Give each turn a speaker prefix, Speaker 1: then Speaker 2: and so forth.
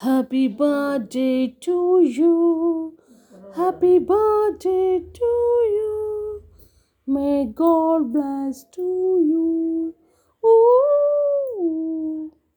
Speaker 1: Happy birthday to you. Happy birthday to you. May God bless you.